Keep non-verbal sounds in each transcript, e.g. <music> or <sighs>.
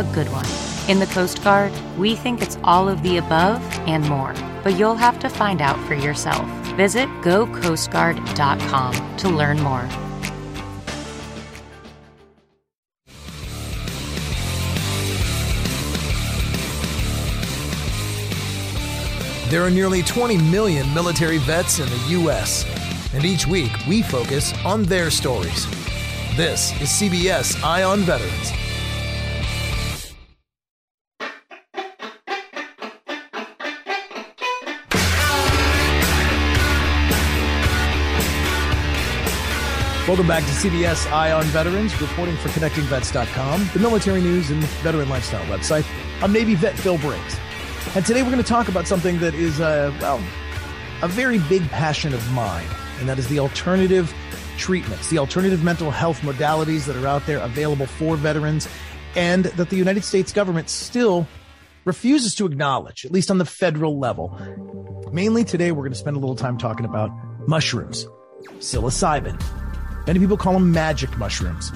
a good one? In the Coast Guard, we think it's all of the above and more, but you'll have to find out for yourself. Visit gocoastguard.com to learn more. There are nearly 20 million military vets in the U.S., and each week we focus on their stories. This is CBS Eye on Veterans. Welcome back to CBS Eye on Veterans, reporting for ConnectingVets.com, the military news and veteran lifestyle website. I'm Navy vet Phil Briggs. And today we're going to talk about something that is, uh, well, a very big passion of mine, and that is the alternative treatments, the alternative mental health modalities that are out there available for veterans, and that the United States government still refuses to acknowledge, at least on the federal level. Mainly today, we're going to spend a little time talking about mushrooms, psilocybin. Many people call them magic mushrooms.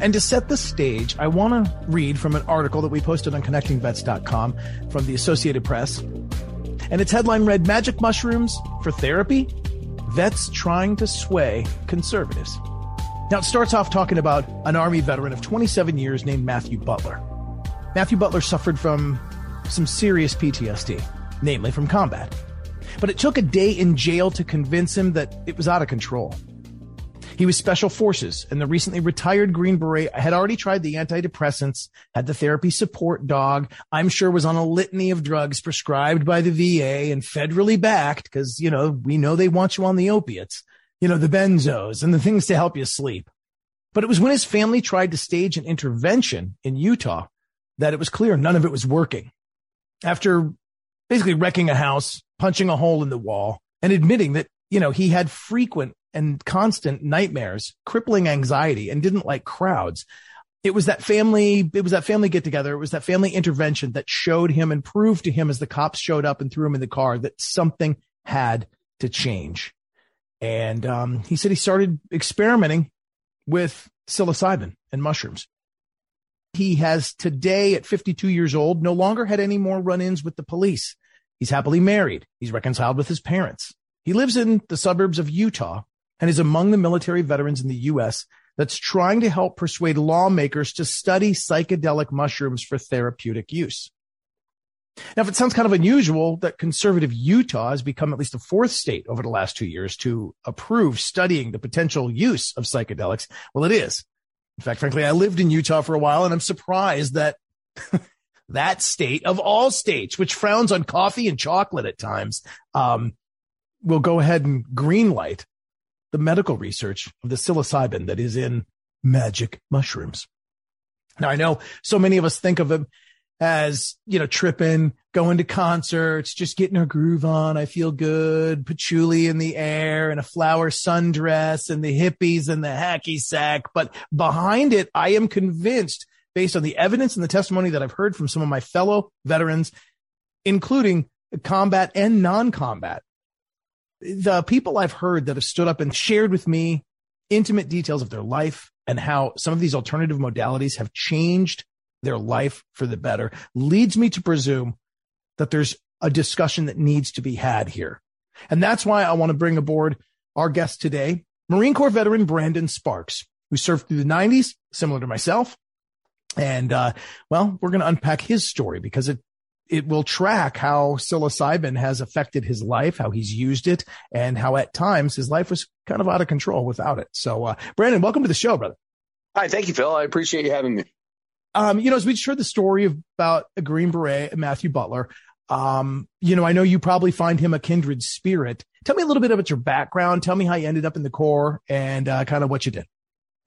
And to set the stage, I want to read from an article that we posted on connectingvets.com from the Associated Press. And its headline read Magic Mushrooms for Therapy? Vets Trying to Sway Conservatives. Now, it starts off talking about an Army veteran of 27 years named Matthew Butler. Matthew Butler suffered from some serious PTSD, namely from combat. But it took a day in jail to convince him that it was out of control. He was special forces and the recently retired Green Beret had already tried the antidepressants, had the therapy support dog. I'm sure was on a litany of drugs prescribed by the VA and federally backed because, you know, we know they want you on the opiates, you know, the benzos and the things to help you sleep. But it was when his family tried to stage an intervention in Utah that it was clear none of it was working. After basically wrecking a house, punching a hole in the wall and admitting that, you know, he had frequent and constant nightmares, crippling anxiety, and didn't like crowds. It was that family, it was that family get together. It was that family intervention that showed him and proved to him as the cops showed up and threw him in the car that something had to change. And um, he said he started experimenting with psilocybin and mushrooms. He has today, at 52 years old, no longer had any more run ins with the police. He's happily married. He's reconciled with his parents. He lives in the suburbs of Utah and is among the military veterans in the U.S. that's trying to help persuade lawmakers to study psychedelic mushrooms for therapeutic use. Now, if it sounds kind of unusual that conservative Utah has become at least the fourth state over the last two years to approve studying the potential use of psychedelics, well, it is. In fact, frankly, I lived in Utah for a while and I'm surprised that <laughs> that state of all states, which frowns on coffee and chocolate at times, um, will go ahead and greenlight the medical research of the psilocybin that is in magic mushrooms. Now I know so many of us think of them as, you know, tripping, going to concerts, just getting our groove on. I feel good, patchouli in the air and a flower sundress and the hippies and the hacky sack. But behind it, I am convinced based on the evidence and the testimony that I've heard from some of my fellow veterans, including combat and non-combat, the people I've heard that have stood up and shared with me intimate details of their life and how some of these alternative modalities have changed their life for the better leads me to presume that there's a discussion that needs to be had here. And that's why I want to bring aboard our guest today, Marine Corps veteran Brandon Sparks, who served through the 90s, similar to myself. And, uh, well, we're going to unpack his story because it, it will track how psilocybin has affected his life, how he's used it, and how at times his life was kind of out of control without it. So, uh, Brandon, welcome to the show, brother. Hi, thank you, Phil. I appreciate you having me. Um, you know, as we just heard the story about a Green Beret, Matthew Butler, um, you know, I know you probably find him a kindred spirit. Tell me a little bit about your background. Tell me how you ended up in the Corps and uh, kind of what you did.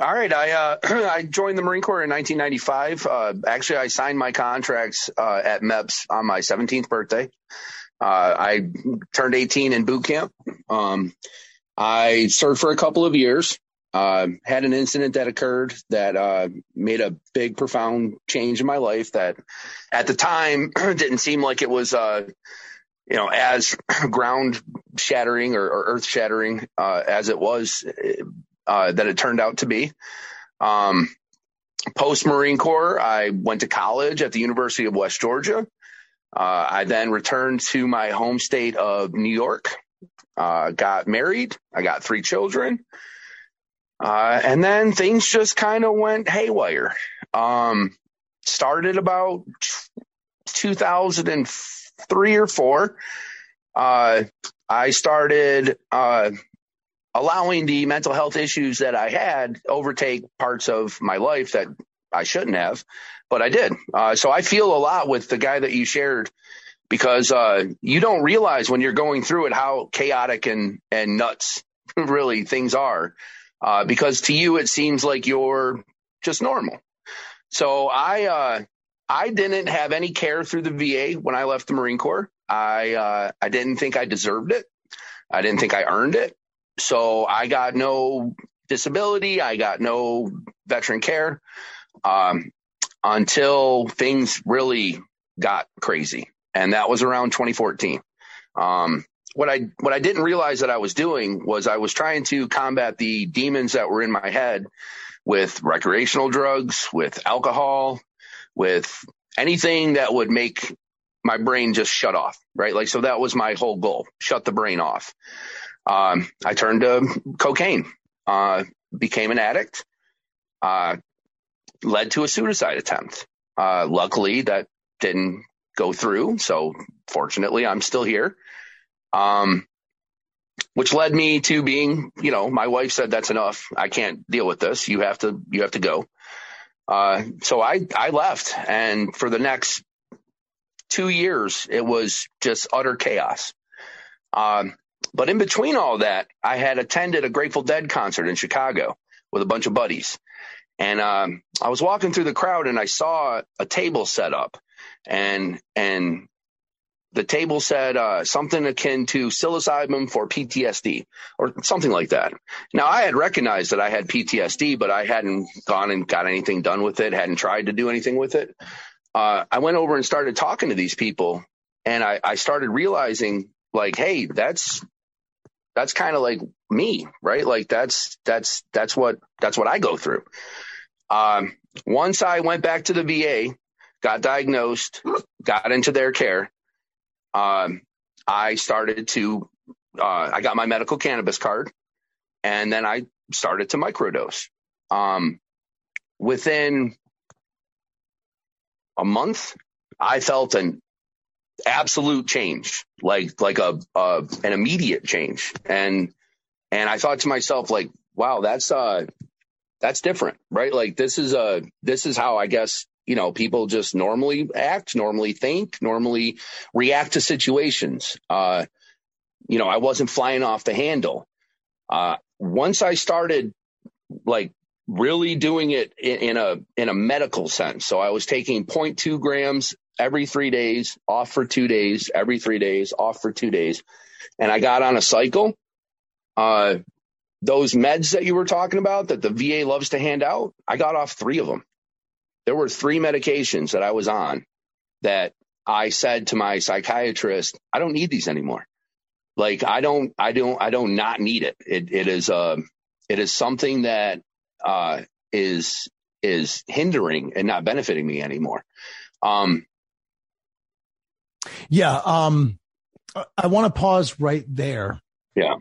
All right, I uh, <clears throat> I joined the Marine Corps in 1995. Uh, actually, I signed my contracts uh, at MEPS on my 17th birthday. Uh, I turned 18 in boot camp. Um, I served for a couple of years. Uh, had an incident that occurred that uh, made a big, profound change in my life. That at the time <clears throat> didn't seem like it was, uh, you know, as <clears throat> ground shattering or, or earth shattering uh, as it was uh, that it turned out to be. Um, Post Marine Corps, I went to college at the University of West Georgia. Uh, I then returned to my home state of New York. got married. I got three children. Uh, and then things just kind of went haywire. Um, started about 2003 or four. Uh, I started uh, allowing the mental health issues that I had overtake parts of my life that I shouldn't have, but I did. Uh, so I feel a lot with the guy that you shared because uh, you don't realize when you're going through it how chaotic and and nuts <laughs> really things are uh, because to you it seems like you're just normal. So I uh, I didn't have any care through the VA when I left the Marine Corps. I uh, I didn't think I deserved it. I didn't think I earned it. So I got no disability. I got no veteran care um, until things really got crazy, and that was around 2014. Um, what I what I didn't realize that I was doing was I was trying to combat the demons that were in my head with recreational drugs, with alcohol, with anything that would make my brain just shut off, right? Like so that was my whole goal, shut the brain off. Um, I turned to cocaine, uh, became an addict, uh, led to a suicide attempt. Uh, luckily that didn't go through. So fortunately I'm still here. Um, which led me to being, you know, my wife said, that's enough. I can't deal with this. You have to, you have to go. Uh, so I, I left and for the next two years, it was just utter chaos. Um, but in between all that, I had attended a Grateful Dead concert in Chicago with a bunch of buddies. And um, I was walking through the crowd and I saw a table set up and and the table said uh, something akin to psilocybin for PTSD or something like that. Now, I had recognized that I had PTSD, but I hadn't gone and got anything done with it, hadn't tried to do anything with it. Uh, I went over and started talking to these people, and I, I started realizing, like, hey, that's that's kind of like me, right? Like that's that's that's what that's what I go through. Um, once I went back to the VA, got diagnosed, got into their care um, I started to, uh, I got my medical cannabis card and then I started to microdose. Um, within a month, I felt an absolute change, like, like a, uh, an immediate change. And, and I thought to myself, like, wow, that's, uh, that's different, right? Like this is a, this is how I guess you know, people just normally act, normally think, normally react to situations. Uh, you know, I wasn't flying off the handle. Uh, once I started like really doing it in, in, a in a medical sense, so I was taking 0.2 grams every three days, off for two days, every three days, off for two days, and I got on a cycle. Uh, those meds that you were talking about that the VA loves to hand out, I got off three of them there were three medications that I was on that I said to my psychiatrist, I don't need these anymore. Like I don't, I don't, I don't not need it. It, it is, uh, it is something that, uh, is is hindering and not benefiting me anymore. Um, yeah. Um, I want to pause right there. Yeah.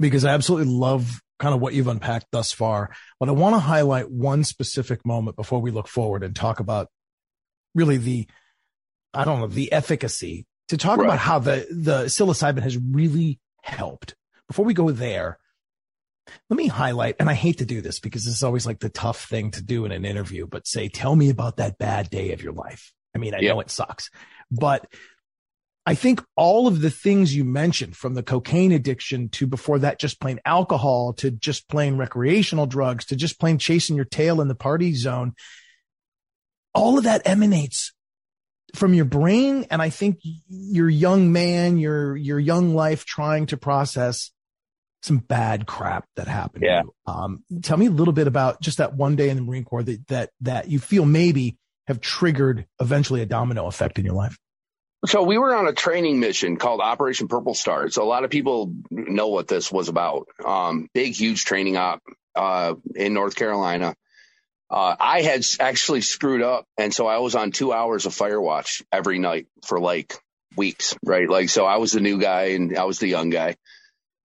Because I absolutely love kind of what you've unpacked thus far, but I want to highlight one specific moment before we look forward and talk about really the, I don't know, the efficacy to talk right. about how the, the psilocybin has really helped. Before we go there, let me highlight, and I hate to do this because this is always like the tough thing to do in an interview, but say, tell me about that bad day of your life. I mean, I know it sucks, but I think all of the things you mentioned from the cocaine addiction to before that, just plain alcohol to just plain recreational drugs to just plain chasing your tail in the party zone, all of that emanates from your brain. And I think your young man, your, your young life trying to process some bad crap that happened. Yeah. Um, tell me a little bit about just that one day in the Marine Corps that, that, that you feel maybe have triggered eventually a domino effect in your life. So we were on a training mission called Operation Purple Star. So a lot of people know what this was about. Um, big, huge training op uh, in North Carolina. Uh, I had actually screwed up, and so I was on two hours of fire watch every night for like weeks, right? Like, so I was the new guy and I was the young guy.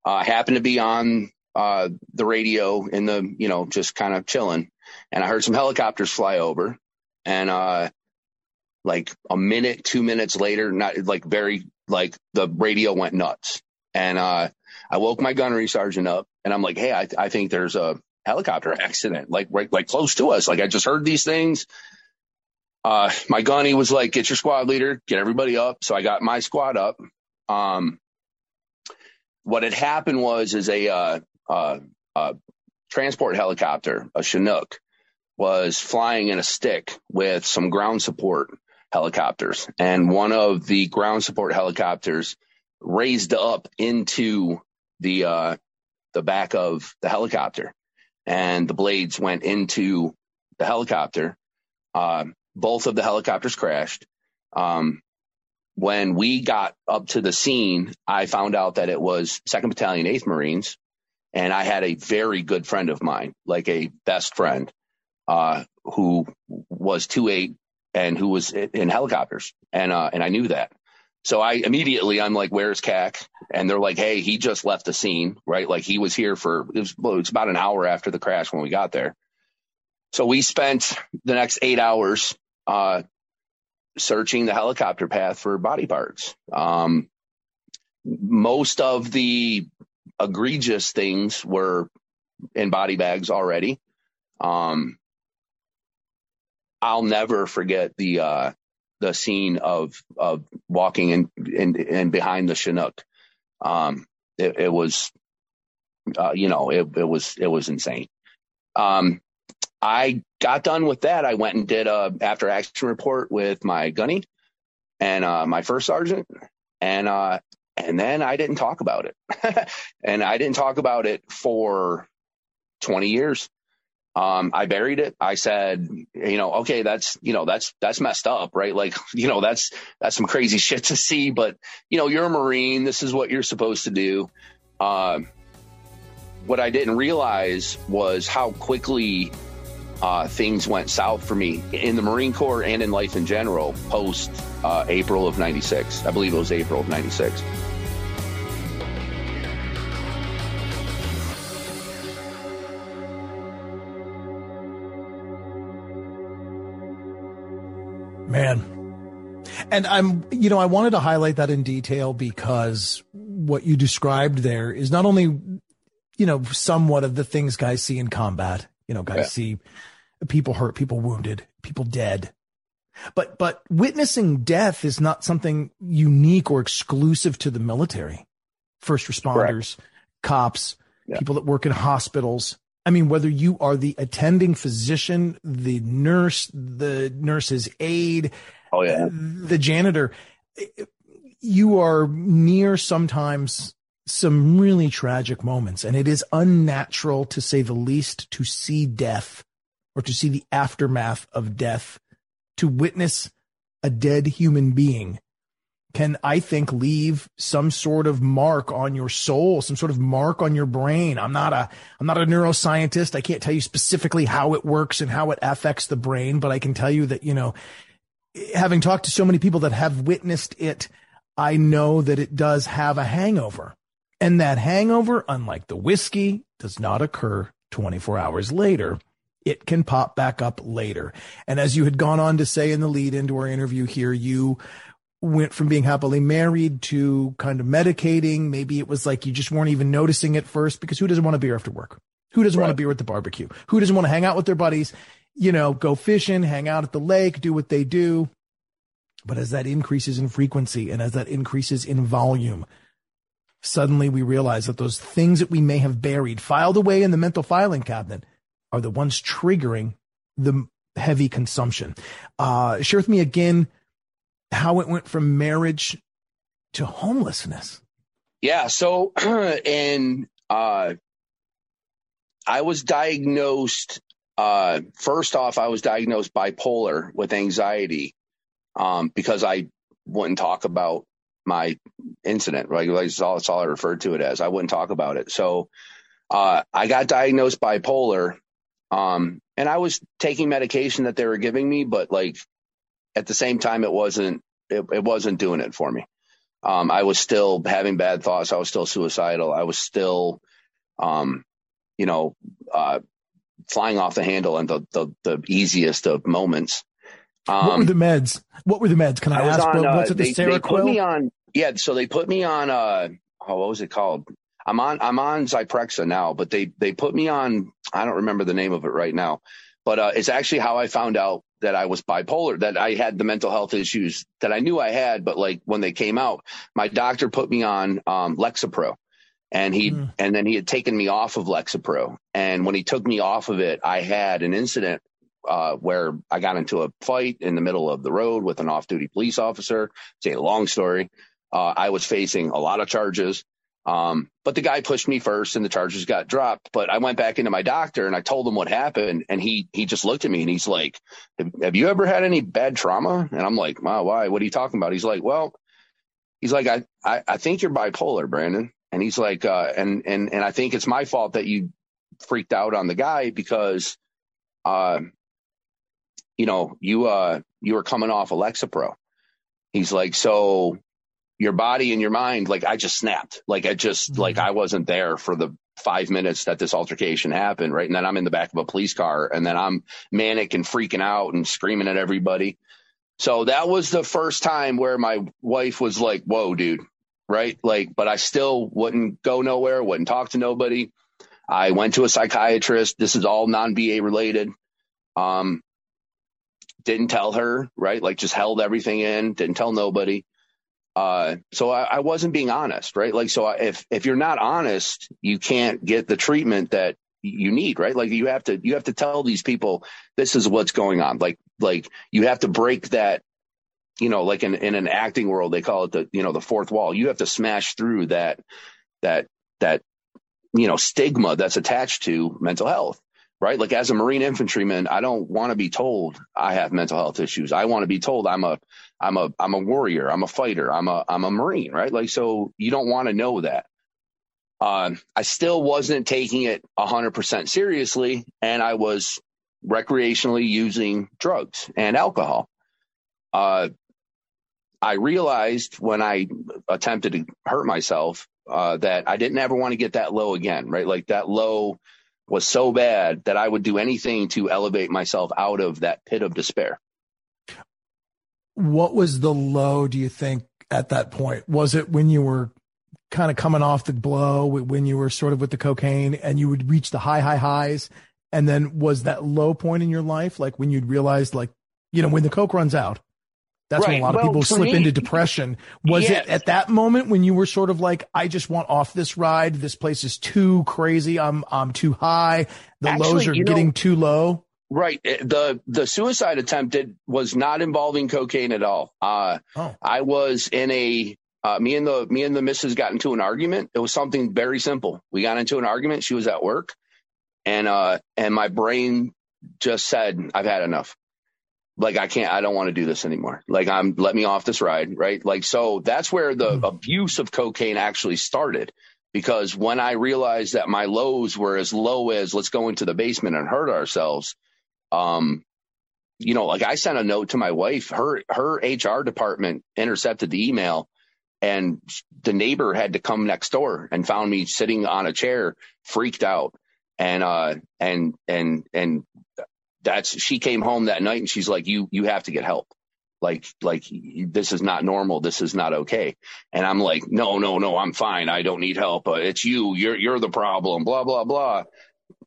Uh, happened to be on uh, the radio in the, you know, just kind of chilling, and I heard some helicopters fly over, and uh, like a minute, two minutes later, not like very like the radio went nuts. And uh, I woke my gunnery sergeant up and I'm like, hey, I, I think there's a helicopter accident, like right, like close to us. Like I just heard these things. Uh, my gunny was like, get your squad leader, get everybody up. So I got my squad up. Um, what had happened was, is a, uh, uh, uh transport helicopter, a Chinook was flying in a stick with some ground support helicopters. And one of the ground support helicopters raised up into the, uh, the back of the helicopter and the blades went into the helicopter. Uh, both of the helicopters crashed. Um, when we got up to the scene, I found out that it was second battalion, eighth Marines. And I had a very good friend of mine, like a best friend, uh, who was two eight and who was in helicopters. And, uh, and I knew that. So I immediately, I'm like, where's CAC? And they're like, Hey, he just left the scene, right? Like he was here for, it was, well, it's about an hour after the crash when we got there. So we spent the next eight hours, uh, searching the helicopter path for body parts. Um, most of the egregious things were in body bags already. Um, I'll never forget the uh, the scene of of walking in in, in behind the Chinook. Um, it, it was, uh, you know, it, it was it was insane. Um, I got done with that. I went and did a after action report with my gunny and uh, my first sergeant, and uh, and then I didn't talk about it, <laughs> and I didn't talk about it for twenty years. Um, I buried it. I said, you know, okay, that's, you know, that's, that's messed up, right? Like, <laughs> you know, that's, that's some crazy <laughs> shit to see, but, you know, you're a Marine. This is what you're supposed to do. Uh, what I didn't realize was how quickly uh, things went south for me in the Marine Corps and in life in general post uh, April of 96. I believe it was April of 96. Man. And I'm, you know, I wanted to highlight that in detail because what you described there is not only, you know, somewhat of the things guys see in combat. You know, guys yeah. see people hurt, people wounded, people dead. But, but witnessing death is not something unique or exclusive to the military. First responders, Correct. cops, yeah. people that work in hospitals, I mean, whether you are the attending physician, the nurse, the nurse's aide, oh yeah, the janitor, you are near sometimes some really tragic moments, and it is unnatural to say the least to see death or to see the aftermath of death, to witness a dead human being can I think leave some sort of mark on your soul, some sort of mark on your brain. I'm not a, I'm not a neuroscientist. I can't tell you specifically how it works and how it affects the brain, but I can tell you that, you know, having talked to so many people that have witnessed it, I know that it does have a hangover. And that hangover, unlike the whiskey, does not occur 24 hours later. It can pop back up later. And as you had gone on to say in the lead into our interview here, you went from being happily married to kind of medicating. Maybe it was like you just weren't even noticing it first because who doesn't want a beer after work? Who doesn't right. want a beer at the barbecue? Who doesn't want to hang out with their buddies? You know, go fishing, hang out at the lake, do what they do. But as that increases in frequency and as that increases in volume, suddenly we realize that those things that we may have buried, filed away in the mental filing cabinet, are the ones triggering the heavy consumption. Uh, share with me again how it went from marriage to homelessness. Yeah. So, <clears throat> and uh, I was diagnosed. Uh, first off, I was diagnosed bipolar with anxiety um, because I wouldn't talk about my incident. Right, that's all, that's all I referred to it as. I wouldn't talk about it. So uh, I got diagnosed bipolar, um, and I was taking medication that they were giving me, but like at the same time, it wasn't it, it wasn't doing it for me. Um, I was still having bad thoughts. I was still suicidal. I was still, um, you know, uh, flying off the handle in the, the, the easiest of moments. Um, what were the meds? What were the meds? Can I, I ask? On, what's it? The they, they put me on. Yeah, so they put me on. Uh, oh, what was it called? I'm on. I'm on Zyprexa now, but they they put me on. I don't remember the name of it right now, but uh, it's actually how I found out that I was bipolar, that I had the mental health issues that I knew I had, but like when they came out, my doctor put me on um, Lexapro. And he, mm. and then he had taken me off of Lexapro. And when he took me off of it, I had an incident uh, where I got into a fight in the middle of the road with an off-duty police officer. It's a long story. Uh, I was facing a lot of charges. Um, but the guy pushed me first and the charges got dropped. But I went back into my doctor and I told him what happened. And he, he just looked at me and he's like, have, you ever had any bad trauma? And I'm like, wow, why? What are you talking about? He's like, well, he's like, I, I, I think you're bipolar, Brandon. And he's like, uh, and, and, and I think it's my fault that you freaked out on the guy because, uh, you know, you, uh, you were coming off Alexa Pro. He's like, so your body and your mind, like I just snapped. Like I just, mm-hmm. like I wasn't there for the five minutes that this altercation happened. Right. And then I'm in the back of a police car and then I'm manic and freaking out and screaming at everybody. So that was the first time where my wife was like, whoa, dude. Right. Like, but I still wouldn't go nowhere, wouldn't talk to nobody. I went to a psychiatrist. This is all non VA related. Um, didn't tell her, right? Like just held everything in, didn't tell nobody. Uh, so I, I, wasn't being honest, right? Like, so if, if you're not honest, you can't get the treatment that you need, right? Like you have to, you have to tell these people this is what's going on. Like, like you have to break that, you know, like in, in an acting world, they call it the, you know, the fourth wall. You have to smash through that, that, that, you know, stigma that's attached to mental health right? Like as a Marine infantryman, I don't want to be told I have mental health issues. I want to be told I'm a, I'm a, I'm a warrior. I'm a fighter. I'm a, I'm a Marine, right? Like, so you don't want to know that. Uh, I still wasn't taking it hundred percent seriously and I was recreationally using drugs and alcohol. Uh, I realized when I attempted to hurt myself, uh, that I didn't ever want to get that low again, right? Like that low, was so bad that I would do anything to elevate myself out of that pit of despair. What was the low, do you think, at that point? Was it when you were kind of coming off the blow, when you were sort of with the cocaine and you would reach the high, high highs? And then was that low point in your life, like when you'd realized, like, you know, when the coke runs out, that's right. when a lot of well, people slip me, into depression. Was yes. it at that moment when you were sort of like, I just want off this ride. This place is too crazy. I'm, I'm too high. The Actually, lows are getting know, too low. Right. Eh, the, the suicide attempt did, was not involving cocaine at all. Uh, oh. I was in a, uh, me and the, me and the missus got into an argument. It was something very simple. We got into an argument. She was at work and, uh, and my brain just said, I've had enough like I can't, I don't want to do this anymore. Like I'm, let me off this ride, right? Like, so that's where the mm. abuse of cocaine actually started. Because when I realized that my lows were as low as let's go into the basement and hurt ourselves, um, you know, like I sent a note to my wife, her, her HR department intercepted the email and the neighbor had to come next door and found me sitting on a chair, freaked out. And, uh, and, and, and that's, she came home that night and she's like, you, you have to get help. Like, like this is not normal. This is not okay. And I'm like, no, no, no, I'm fine. I don't need help. Uh, it's you. You're, you're the problem. Blah, blah, blah.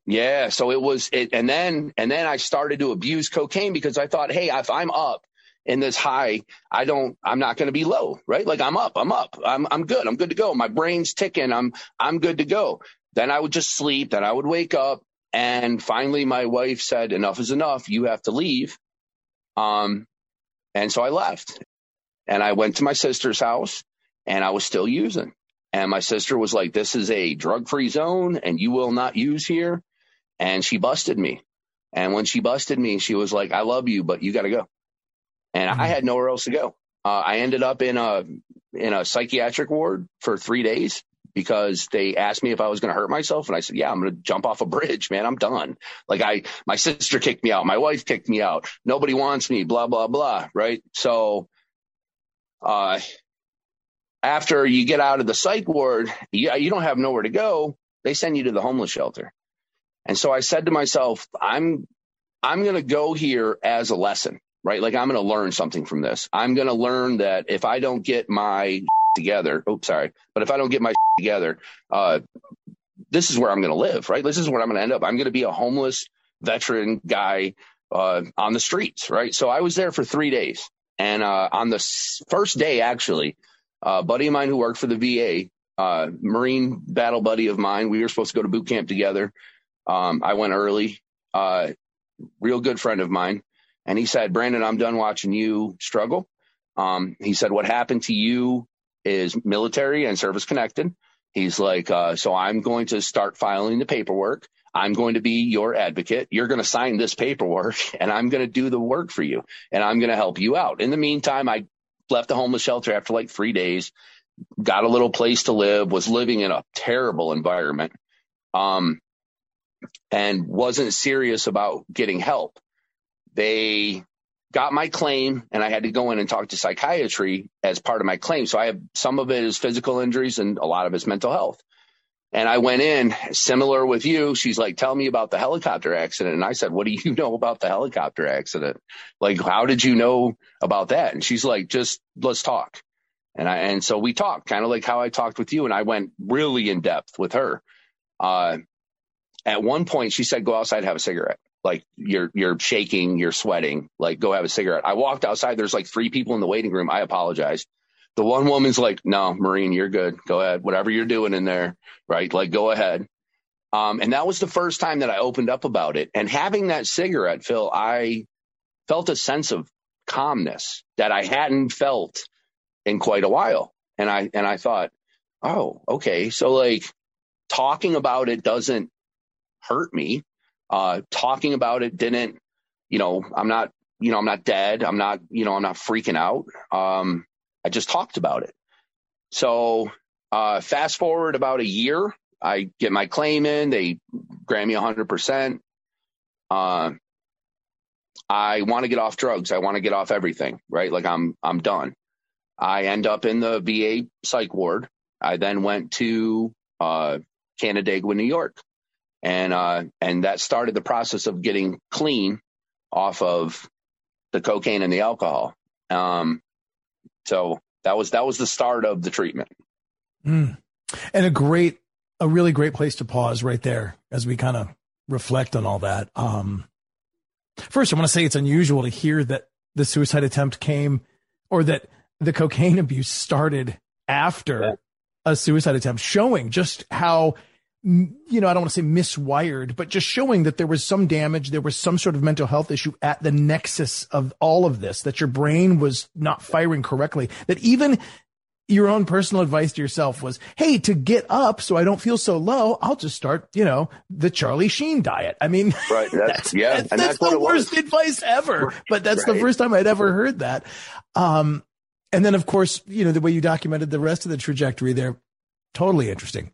Yeah. So it was it. And then, and then I started to abuse cocaine because I thought, Hey, if I'm up in this high, I don't, I'm not going to be low, right? Like I'm up, I'm up, I'm, I'm good. I'm good to go. My brain's ticking. I'm, I'm good to go. Then I would just sleep. Then I would wake up. And finally my wife said, enough is enough. You have to leave. Um, and so I left and I went to my sister's house and I was still using. And my sister was like, this is a drug free zone and you will not use here and she busted me. And when she busted me, she was like, I love you, but you got to go. And mm-hmm. I had nowhere else to go. Uh, I ended up in a, in a psychiatric ward for three days because they asked me if I was going to hurt myself. And I said, yeah, I'm going to jump off a bridge, man. I'm done. Like I, my sister kicked me out. My wife kicked me out. Nobody wants me, blah, blah, blah. Right. So, uh, after you get out of the psych ward, you, you don't have nowhere to go. They send you to the homeless shelter. And so I said to myself, I'm, I'm going to go here as a lesson, right? Like I'm going to learn something from this. I'm going to learn that if I don't get my together, oops, sorry, but if I don't get my together, uh, this is where I'm going to live, right? This is where I'm going to end up. I'm going to be a homeless veteran guy, uh, on the streets, right? So I was there for three days. And, uh, on the first day, actually, a buddy of mine who worked for the VA, uh, Marine battle buddy of mine, we were supposed to go to boot camp together. Um, I went early, uh, real good friend of mine. And he said, Brandon, I'm done watching you struggle. Um, he said, what happened to you is military and service connected. He's like, uh, so I'm going to start filing the paperwork. I'm going to be your advocate. You're going to sign this paperwork <laughs> and I'm going to do the work for you and I'm going to help you out. In the meantime, I left the homeless shelter after like three days, got a little place to live, was living in a terrible environment. Um, and wasn't serious about getting help. They got my claim and I had to go in and talk to psychiatry as part of my claim. So I have some of it is physical injuries and a lot of it's mental health. And I went in similar with you. She's like, tell me about the helicopter accident. And I said, what do you <laughs> know about the helicopter accident? Like, how did you know about that? And she's like, just let's talk. And I, and so we talked kind of like how I talked with you and I went really in depth with her. Uh, at one point, she said, "Go outside, have a cigarette." Like you're you're shaking, you're sweating. Like go have a cigarette. I walked outside. There's like three people in the waiting room. I apologize. The one woman's like, "No, Marine, you're good. Go ahead. Whatever you're doing in there, right? Like go ahead." Um, and that was the first time that I opened up about it. And having that cigarette, Phil, I felt a sense of calmness that I hadn't felt in quite a while. And I and I thought, oh, okay. So like talking about it doesn't hurt me. Uh, talking about it didn't, you know, I'm not, you know, I'm not dead. I'm not, you know, I'm not freaking out. Um, I just talked about it. So, uh, fast forward about a year, I get my claim in, they grant me hundred percent. Uh, I want to get off drugs. I want to get off everything, right? Like I'm, I'm done. I end up in the VA psych ward. I then went to, uh, Canandaigua, New York and uh, and that started the process of getting clean off of the cocaine and the alcohol. Um, so that was that was the start of the treatment. Mm. And a great, a really great place to pause right there as we kind of reflect on all that. Um, first, I want to say it's unusual to hear that the suicide attempt came, or that the cocaine <laughs> abuse started after yeah. a suicide attempt, showing just how you know, I don't want to say miswired, but just showing that there was some damage, there was some sort of mental health issue at the nexus of all of this, that your brain was not firing correctly, that even your own personal advice to yourself was, Hey, to get up so I don't feel so low, I'll just start, you know, the Charlie Sheen diet. I mean, right. That's, <laughs> that's yeah. That's, that's, that's the worst was. advice ever, but that's right. the first time I'd ever heard that. Um, and then of course, you know, the way you documented the rest of the trajectory there, totally interesting.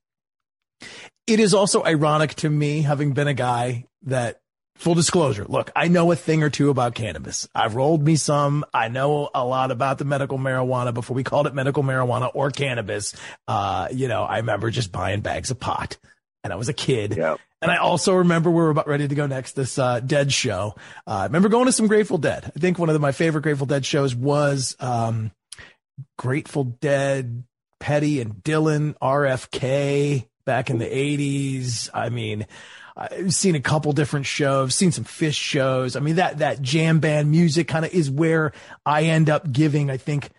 It is also ironic to me, having been a guy that full disclosure. Look, I know a thing or two about cannabis. I've rolled me some. I know a lot about the medical marijuana before we called it medical marijuana or cannabis. Uh, you know, I remember just buying bags of pot and I was a kid. Yep. And I also remember we were about ready to go next this uh, Dead show. Uh, I remember going to some Grateful Dead. I think one of the, my favorite Grateful Dead shows was um, Grateful Dead, Petty and Dylan, RFK back in the 80s. I mean, I've seen a couple different shows, seen some Phish shows. I mean, that, that jam band music kind of is where I end up giving, I think,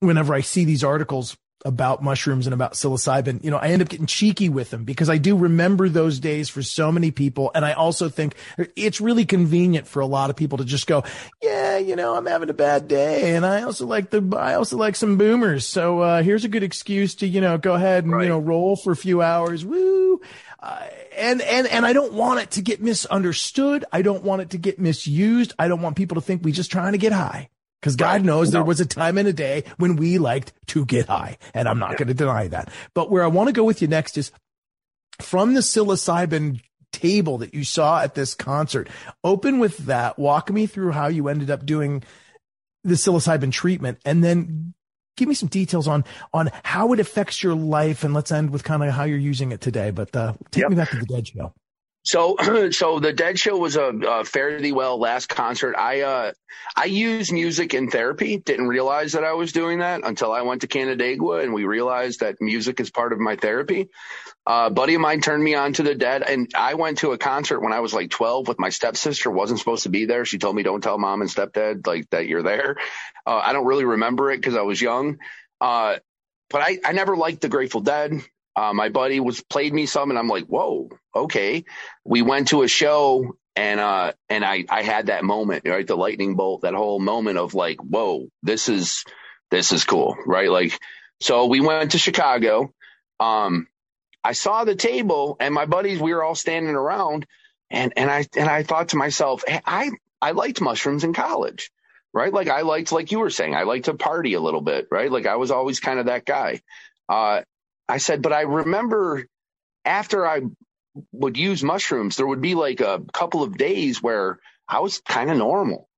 whenever I see these articles about mushrooms and about psilocybin, you know, I end up getting cheeky with them because I do remember those days for so many people. And I also think it's really convenient for a lot of people to just go, yeah, you know, I'm having a bad day. And I also like the, I also like some boomers. So, uh, here's a good excuse to, you know, go ahead and, right. you know, roll for a few hours. Woo. Uh, and, and, and I don't want it to get misunderstood. I don't want it to get misused. I don't want people to think we just trying to get high. Cause God knows no. there was a time in a day when we liked to get high and I'm not yeah. going to deny that. But where I want to go with you next is from the psilocybin table that you saw at this concert. Open with that. Walk me through how you ended up doing the psilocybin treatment and then give me some details on on how it affects your life, and let's end with kind of how you're using it today. But uh, take yep. me back to the Dead Show. So, <clears throat> so the Dead Show was a, a fairly well last concert. I uh, I use music in therapy. Didn't realize that I was doing that until I went to Canandaigua, and we realized that music is part of my therapy. Uh, a buddy of mine turned me on to the Dead, and I went to a concert when I was like 12 with my stepsister. wasn't supposed to be there. She told me, "Don't tell mom and stepdad like that you're there." Uh, I don't really remember it because I was young. Uh, but I, I never liked the Grateful Dead. Uh, my buddy was played me some, and I'm like, "Whoa, okay." We went to a show, and uh, and I I had that moment, right? The lightning bolt, that whole moment of like, "Whoa, this is this is cool," right? Like, so we went to Chicago. Um, I saw the table, and my buddies, we were all standing around, and and I and I thought to myself, hey, I I liked mushrooms in college right? Like I liked, like you were saying, I liked to party a little bit, right? Like I was always kind of that guy. Uh, I said, but I remember after I would use mushrooms, there would be like a couple of days where I was kind of normal,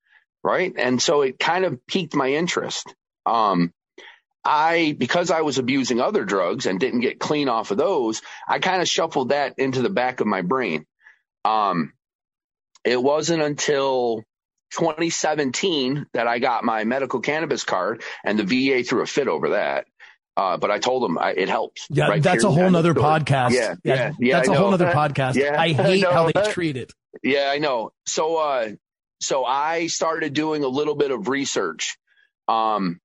right? And so it kind of piqued my interest. Um, I, because I was abusing other drugs and didn't get clean off of those, I kind of shuffled that into the back of my brain. Um, it wasn't until 2017 that I got my medical cannabis card and the VA threw a fit over that. Uh, but I told them I, it helps. Yeah, right that's a whole nother podcast. Yeah, yeah, yeah. yeah that's a whole nother <laughs> podcast. Yeah, I hate I how they treat it. Yeah, I know. So, uh, so I started doing a little bit of research, um,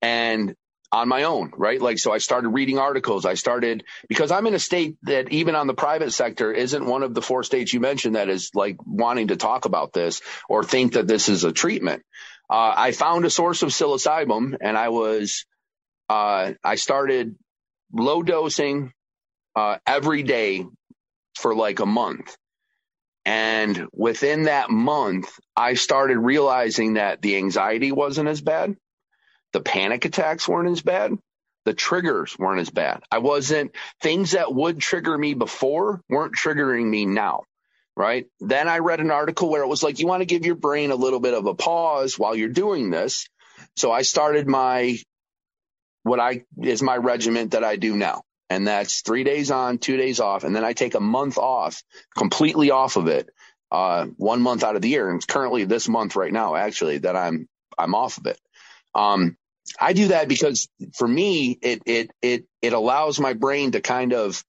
and on my own, right? Like, so I started reading articles. I started because I'm in a state that even on the private sector isn't one of the four states you mentioned that is like wanting to talk about this or think that this is a treatment. Uh, I found a source of psilocybin and I was, uh, I started low dosing, uh, every day for like a month. And within that month, I started realizing that the anxiety wasn't as bad the panic attacks weren't as bad. The triggers weren't as bad. I wasn't, things that would trigger me before weren't triggering me now. Right. Then I read an article where it was like, you want to give your brain a little bit of a pause while you're doing this. So I started my, what I is my regiment that I do now. And that's three days on, two days off. And then I take a month off, completely off of it, uh, one month out of the year. And currently this month right now, actually, that I'm, I'm off of it. Um, I do that because for me, it, it, it, it allows my brain to kind of,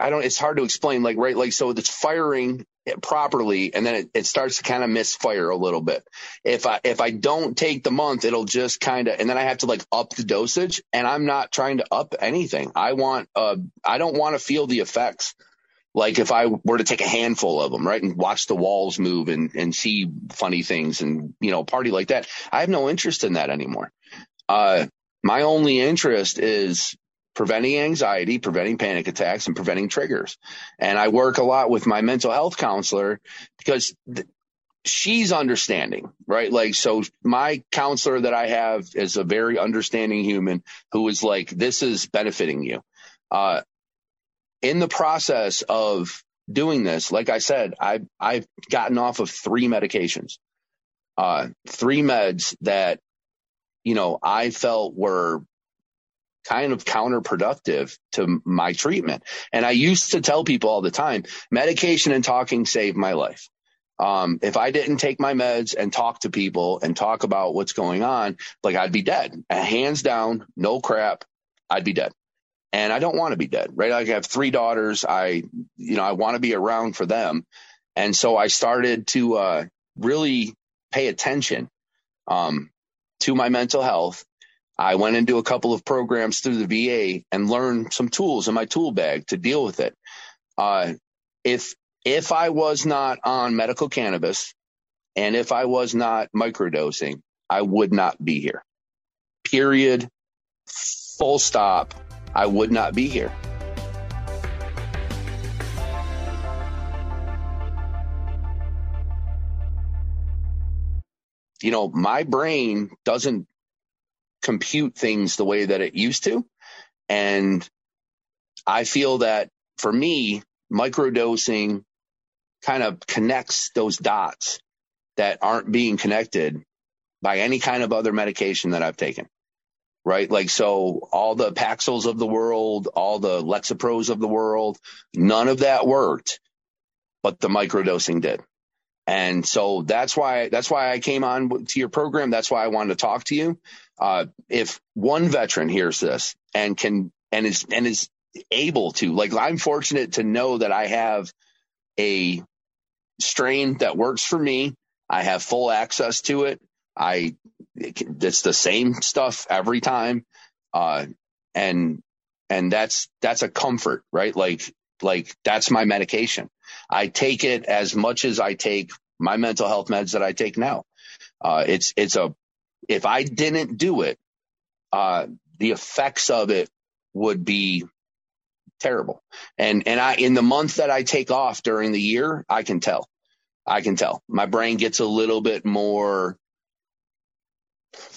I don't, it's hard to explain, like, right, like, so it's firing properly and then it, it starts to kind of misfire a little bit. If I, if I don't take the month, it'll just kind of, and then I have to like up the dosage and I'm not trying to up anything. I want, uh, I don't want to feel the effects like if I were to take a handful of them, right, and watch the walls move and, and see funny things and, you know, party like that, I have no interest in that anymore. Uh, my only interest is preventing anxiety, preventing panic attacks, and preventing triggers. And I work a lot with my mental health counselor because th- she's understanding, right? Like, so my counselor that I have is a very understanding human who is like, this is benefiting you. Uh, in the process of doing this, like I said, I've, I've gotten off of three medications, uh, three meds that, you know, I felt were kind of counterproductive to my treatment. And I used to tell people all the time, medication and talking saved my life. Um, if I didn't take my meds and talk to people and talk about what's going on, like I'd be dead. Hands down, no crap, I'd be dead. And I don't want to be dead, right? Like I have three daughters. I, you know, I want to be around for them. And so I started to uh, really pay attention um, to my mental health. I went into a couple of programs through the VA and learned some tools in my tool bag to deal with it. Uh, if if I was not on medical cannabis and if I was not microdosing, I would not be here. Period. Full stop. I would not be here. You know, my brain doesn't compute things the way that it used to. And I feel that for me, microdosing kind of connects those dots that aren't being connected by any kind of other medication that I've taken. Right. Like, so all the Paxils of the world, all the Lexapros of the world, none of that worked, but the microdosing did. And so that's why, that's why I came on to your program. That's why I wanted to talk to you. Uh, if one veteran hears this and can, and is, and is able to, like, I'm fortunate to know that I have a strain that works for me. I have full access to it. I it's the same stuff every time, uh, and and that's that's a comfort, right? Like like that's my medication. I take it as much as I take my mental health meds that I take now. Uh, it's it's a if I didn't do it, uh, the effects of it would be terrible. And and I in the month that I take off during the year, I can tell. I can tell. My brain gets a little bit more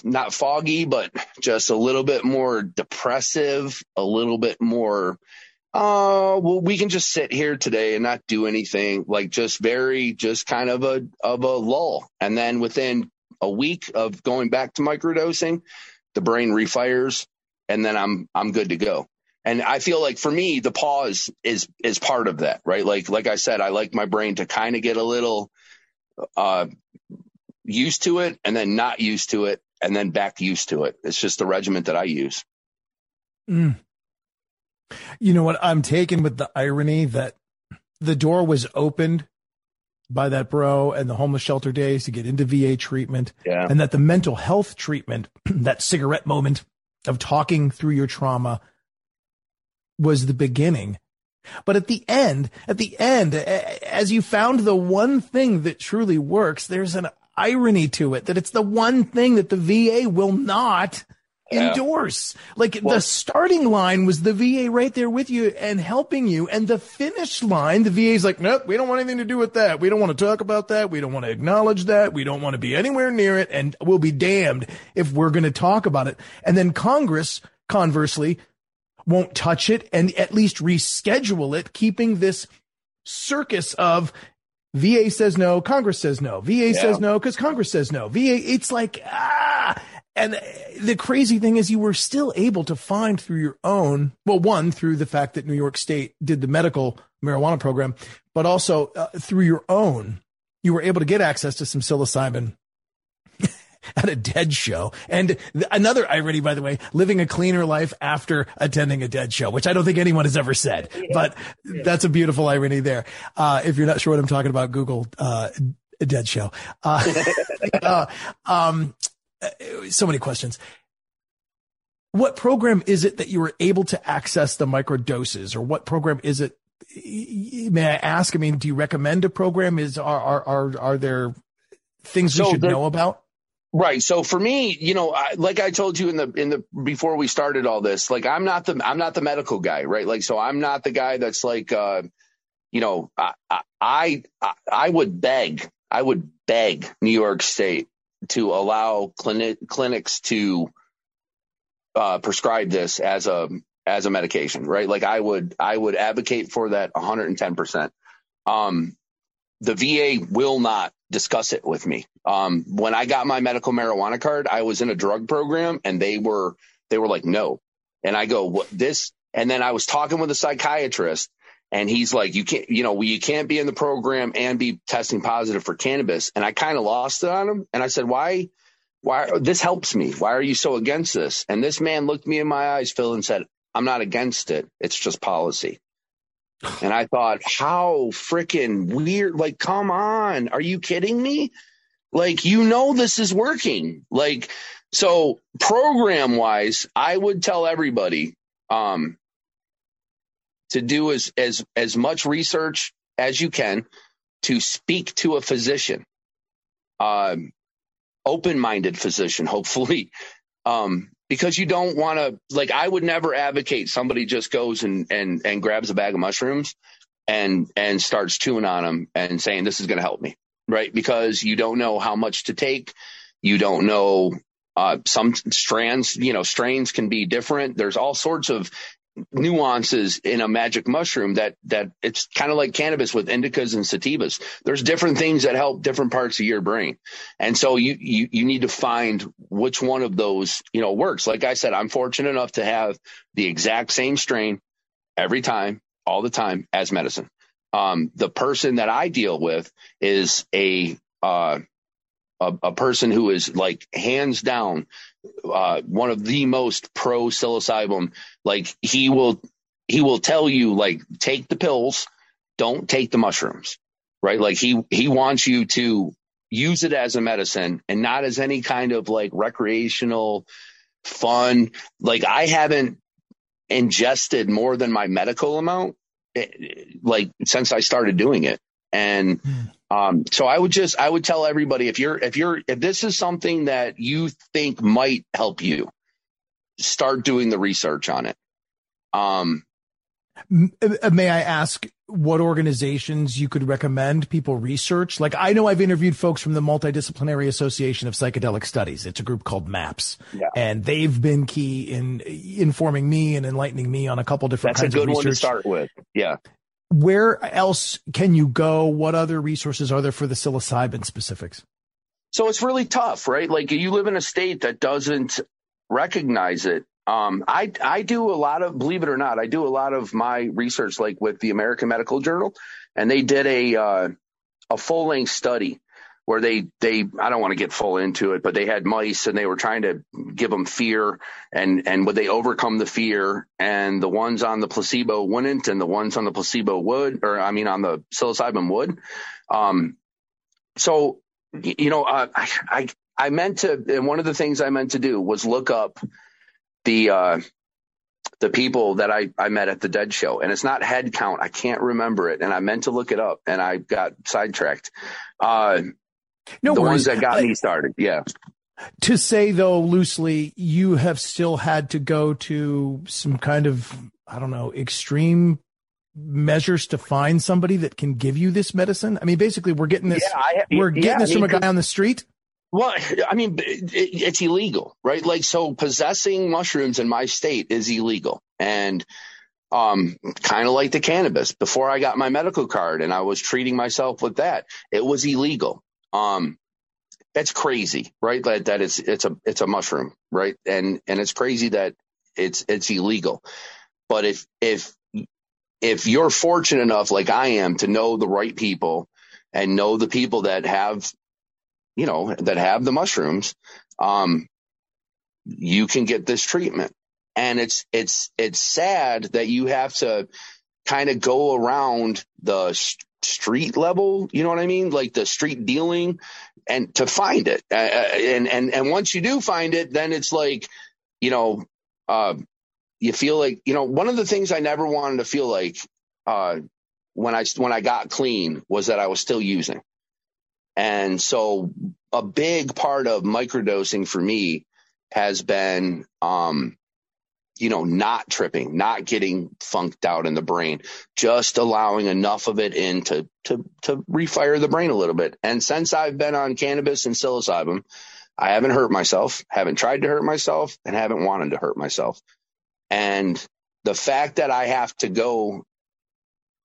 not foggy, but just a little bit more depressive, a little bit more uh well we can just sit here today and not do anything like just very just kind of a of a lull and then within a week of going back to microdosing the brain refires and then I'm I'm good to go and I feel like for me, the pause is is part of that, right? Like like I said, I like my brain to kind of get a little uh, used to it, and then not used to it, and then back used to it. It's just the regiment that I use. Mm. You know what? I'm taken with the irony that the door was opened by that bro and the homeless shelter days to get into VA treatment, yeah. and that the mental health treatment, <clears throat> that cigarette moment of talking through your trauma was the beginning. But at the end, at the end, as you found the one thing that truly works, there's an irony to it that it's the one thing that the VA will not yeah. endorse. Like well, the starting line was the VA right there with you and helping you. And the finish line, the VA is like, nope, we don't want anything to do with that. We don't want to talk about that. We don't want to acknowledge that. We don't want to be anywhere near it. And we'll be damned if we're going to talk about it. And then Congress, conversely, won't touch it and at least reschedule it, keeping this circus of VA says no, Congress says no, VA yeah. says no because Congress says no. VA, it's like, ah. And the crazy thing is, you were still able to find through your own, well, one, through the fact that New York State did the medical marijuana program, but also uh, through your own, you were able to get access to some psilocybin <laughs> at a dead show. And th- another irony, by the way, living a cleaner life after attending a dead show, which I don't think anyone has ever said, yeah. but yeah. that's a beautiful irony there. Uh, if you're not sure what I'm talking about, Google, uh, a dead show. Uh, <laughs> uh um, so many questions. What program is it that you were able to access the micro doses or what program is it? May I ask? I mean, do you recommend a program? Is are are are, are there things we so should know about? Right. So for me, you know, I, like I told you in the in the before we started all this, like I'm not the I'm not the medical guy, right? Like so I'm not the guy that's like uh you know, I I I would beg, I would beg New York State to allow clinic clinics to uh, prescribe this as a as a medication, right? Like I would I would advocate for that 110 percent. Um, the VA will not discuss it with me. Um, when I got my medical marijuana card, I was in a drug program and they were, they were like, no. And I go, what this? And then I was talking with a psychiatrist and he's like, you can't, you know, you can't be in the program and be testing positive for cannabis. And I kind of lost it on him. And I said, why, why, this helps me. Why are you so against this? And this man looked me in my eyes, Phil, and said, I'm not against it. It's just policy. <sighs> And I thought, how freaking weird. Like, come on. Are you kidding me? Like, you know, this is working. Like, so program wise, I would tell everybody, um, to do as, as, as much research as you can to speak to a physician, um, open minded physician, <laughs> hopefully, um, because you don't want to like I would never advocate somebody just goes and and and grabs a bag of mushrooms and and starts chewing on them and saying this is going to help me right? Because you don't know how much to take. You don't know uh, some strands you know strains can be different. There's all sorts of nuances in a magic mushroom that that it's kind of like cannabis with indicas and sativas. There's different things that help different parts of your brain. And so you you you need to find which one of those, you know, works. Like I said, I'm fortunate enough to have the exact same strain every time, all the time as medicine. Um, the person that I deal with is a uh, a, a person who is like hands down uh, one of the most pro psilocybin. Like he will he will tell you like take the pills, don't take the mushrooms, right? Like he he wants you to use it as a medicine and not as any kind of like recreational fun. Like I haven't ingested more than my medical amount eh, like since I started doing it. And hmm. Um, so I would just I would tell everybody if you're if you're if this is something that you think might help you, start doing the research on it. Um, uh, May I ask what organizations you could recommend people research? Like I know I've interviewed folks from the Multidisciplinary Association of Psychedelic Studies. It's a group called MAPS, yeah. and they've been key in informing me and enlightening me on a couple different That's kinds of research. That's a good one to start with. Yeah where else can you go? What other resources are there for the psilocybin specifics? So it's really tough, right? Like you live in a state that doesn't recognize it. Um, I I do a lot of, believe it or not, I do a lot of my research, like with the American Medical Journal, and they did a uh, a full length study where they they I don't want to get full into it, but they had mice and they were trying to give them fear and and would they overcome the fear and the ones on the placebo wouldn't and the ones on the placebo would or I mean on the psilocybin would. Um, so you know uh, I, I I meant to and one of the things I meant to do was look up the uh, the people that I, I met at the dead show and it's not head count. I can't remember it. And I meant to look it up and I got sidetracked. Uh, no the worries. ones that got me started. Yeah. To say though loosely, you have still had to go to some kind of I don't know extreme measures to find somebody that can give you this medicine. I mean, basically, we're getting this. Yeah, I, we're getting this I mean, from a guy on the street. Well, I mean, it, it's illegal, right? Like, so possessing mushrooms in my state is illegal, and um, kind of like the cannabis. Before I got my medical card and I was treating myself with that, it was illegal. Um, that's crazy, right? That that it's it's a it's a mushroom, right? And and it's crazy that it's it's illegal. But if if if you're fortunate enough, like I am, to know the right people and know the people that have, you know, that have the mushrooms, um, you can get this treatment. And it's it's it's sad that you have to kind of go around the street level, you know what I mean? Like the street dealing and to find it. Uh, uh, and, and, and once you do find it, then it's like, you know, uh, you feel like, you know, one of the things I never wanted to feel like, uh, when I, when I got clean was that I was still using. And so a big part of microdosing for me has been, um, you know, not tripping, not getting funked out in the brain, just allowing enough of it in to, to, to refire the brain a little bit. And since I've been on cannabis and psilocybin, I haven't hurt myself, haven't tried to hurt myself, and haven't wanted to hurt myself. And the fact that I have to go,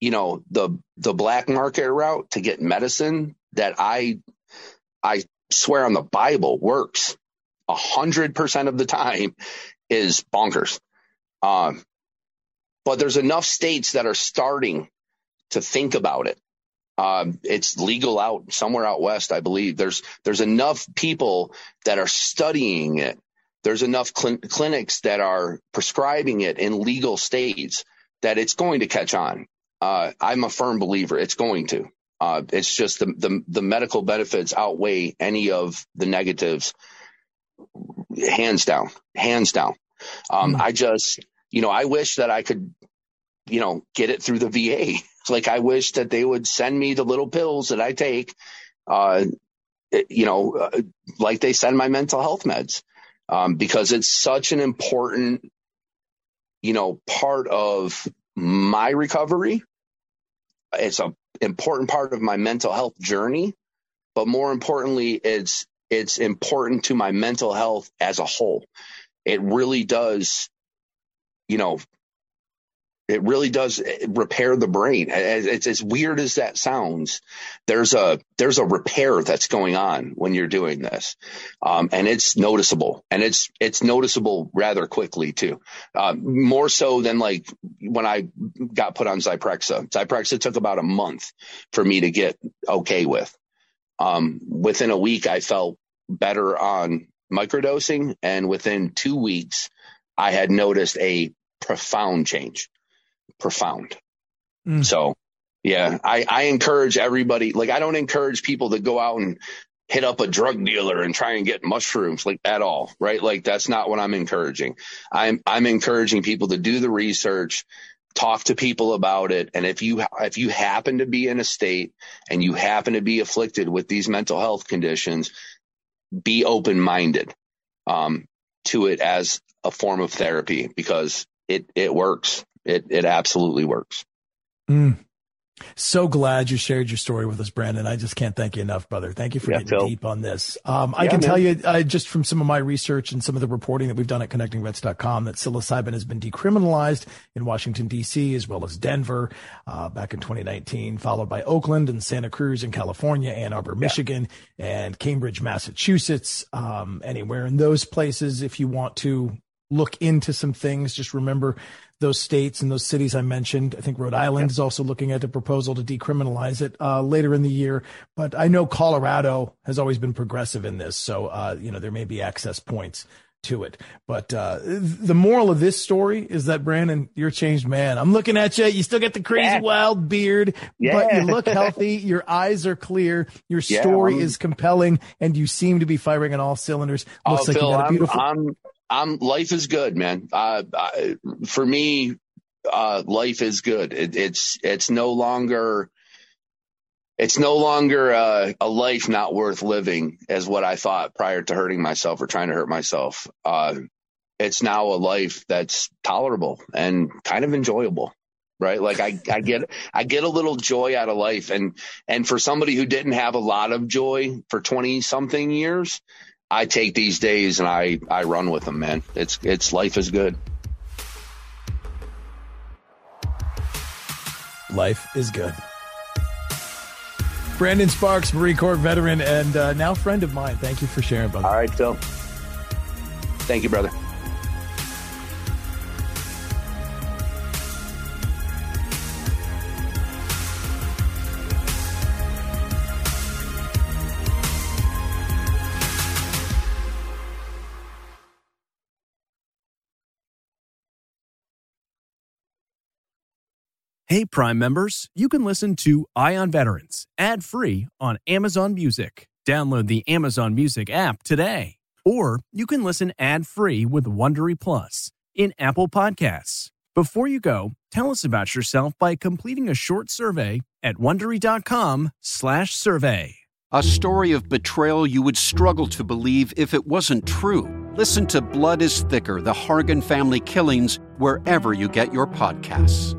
you know, the the black market route to get medicine that I I swear on the Bible works a hundred percent of the time is bonkers. Um, but there's enough states that are starting to think about it. Um, it's legal out somewhere out west, I believe. There's there's enough people that are studying it. There's enough cl- clinics that are prescribing it in legal states that it's going to catch on. Uh, I'm a firm believer it's going to. Uh, it's just the, the the medical benefits outweigh any of the negatives, hands down, hands down. Um, mm. I just, you know, I wish that I could, you know, get it through the VA. <laughs> like I wish that they would send me the little pills that I take, uh, you know, uh, like they send my mental health meds, um, because it's such an important, you know, part of my recovery. It's a important part of my mental health journey, but more importantly, it's it's important to my mental health as a whole. It really does, you know, it really does eh, repair the brain. It's as weird as that sounds. There's a there's a repair that's going on when you're doing this, um, and it's noticeable, and it's it's noticeable rather quickly too. Uh, more so than like when I got put on Zyprexa. Zyprexa took about a month for me to get okay with. Um, within a week, I felt better on microdosing, and within two weeks, I had noticed a profound change profound. Mm. So yeah, I, I encourage everybody, like I don't encourage people to go out and hit up a drug dealer and try and get mushrooms like at all, right? Like that's not what I'm encouraging. I'm, I'm encouraging people to do the research, talk to people about it. And if you, if you happen to be in a state and you happen to be afflicted with these mental health conditions, be open minded, um, to it as a form of therapy because it, it works. It it absolutely works. Mm. So glad you shared your story with us, Brandon. I just can't thank you enough, brother. Thank you for yeah, getting Phil. deep on this. Um, I can man. tell you uh, just from some of my research and some of the reporting that we've done at connectingvets.com that psilocybin has been decriminalized in Washington, D.C., as well as Denver uh, back in 2019, followed by Oakland and Santa Cruz in California, Ann Arbor, Michigan, yeah. and Cambridge, Massachusetts. Um, anywhere in those places, if you want to look into some things, just remember those states and those cities I mentioned. I think Rhode Island yep. is also looking at a proposal to decriminalize it uh, later in the year. But I know Colorado has always been progressive in this, so uh, you know there may be access points to it. But uh, the moral of this story is that Brandon, you're a changed man. I'm looking at you. You still got the crazy yeah. wild beard, yeah. but you look healthy. Your eyes are clear. Your story yeah, is compelling, and you seem to be firing on all cylinders. Looks oh, like Phil, you got a beautiful. I'm, I'm, life is good, man. Uh, I, for me, uh, life is good. It, it's it's no longer it's no longer uh, a life not worth living, as what I thought prior to hurting myself or trying to hurt myself. Uh, it's now a life that's tolerable and kind of enjoyable right like I, I get i get a little joy out of life and and for somebody who didn't have a lot of joy for 20 something years I take these days and I, I run with them, man. It's, it's life is good. Life is good. Brandon Sparks, Marine Corps veteran and uh, now friend of mine. Thank you for sharing, brother. All right, Phil. Thank you, brother. Hey, Prime members, you can listen to Eye on Veterans ad free on Amazon Music. Download the Amazon Music app today. Or you can listen ad free with Wondery Plus in Apple Podcasts. Before you go, tell us about yourself by completing a short survey at wondery.com/survey. A story of betrayal you would struggle to believe if it wasn't true. Listen to Blood is Thicker The Hargan Family Killings wherever you get your podcasts.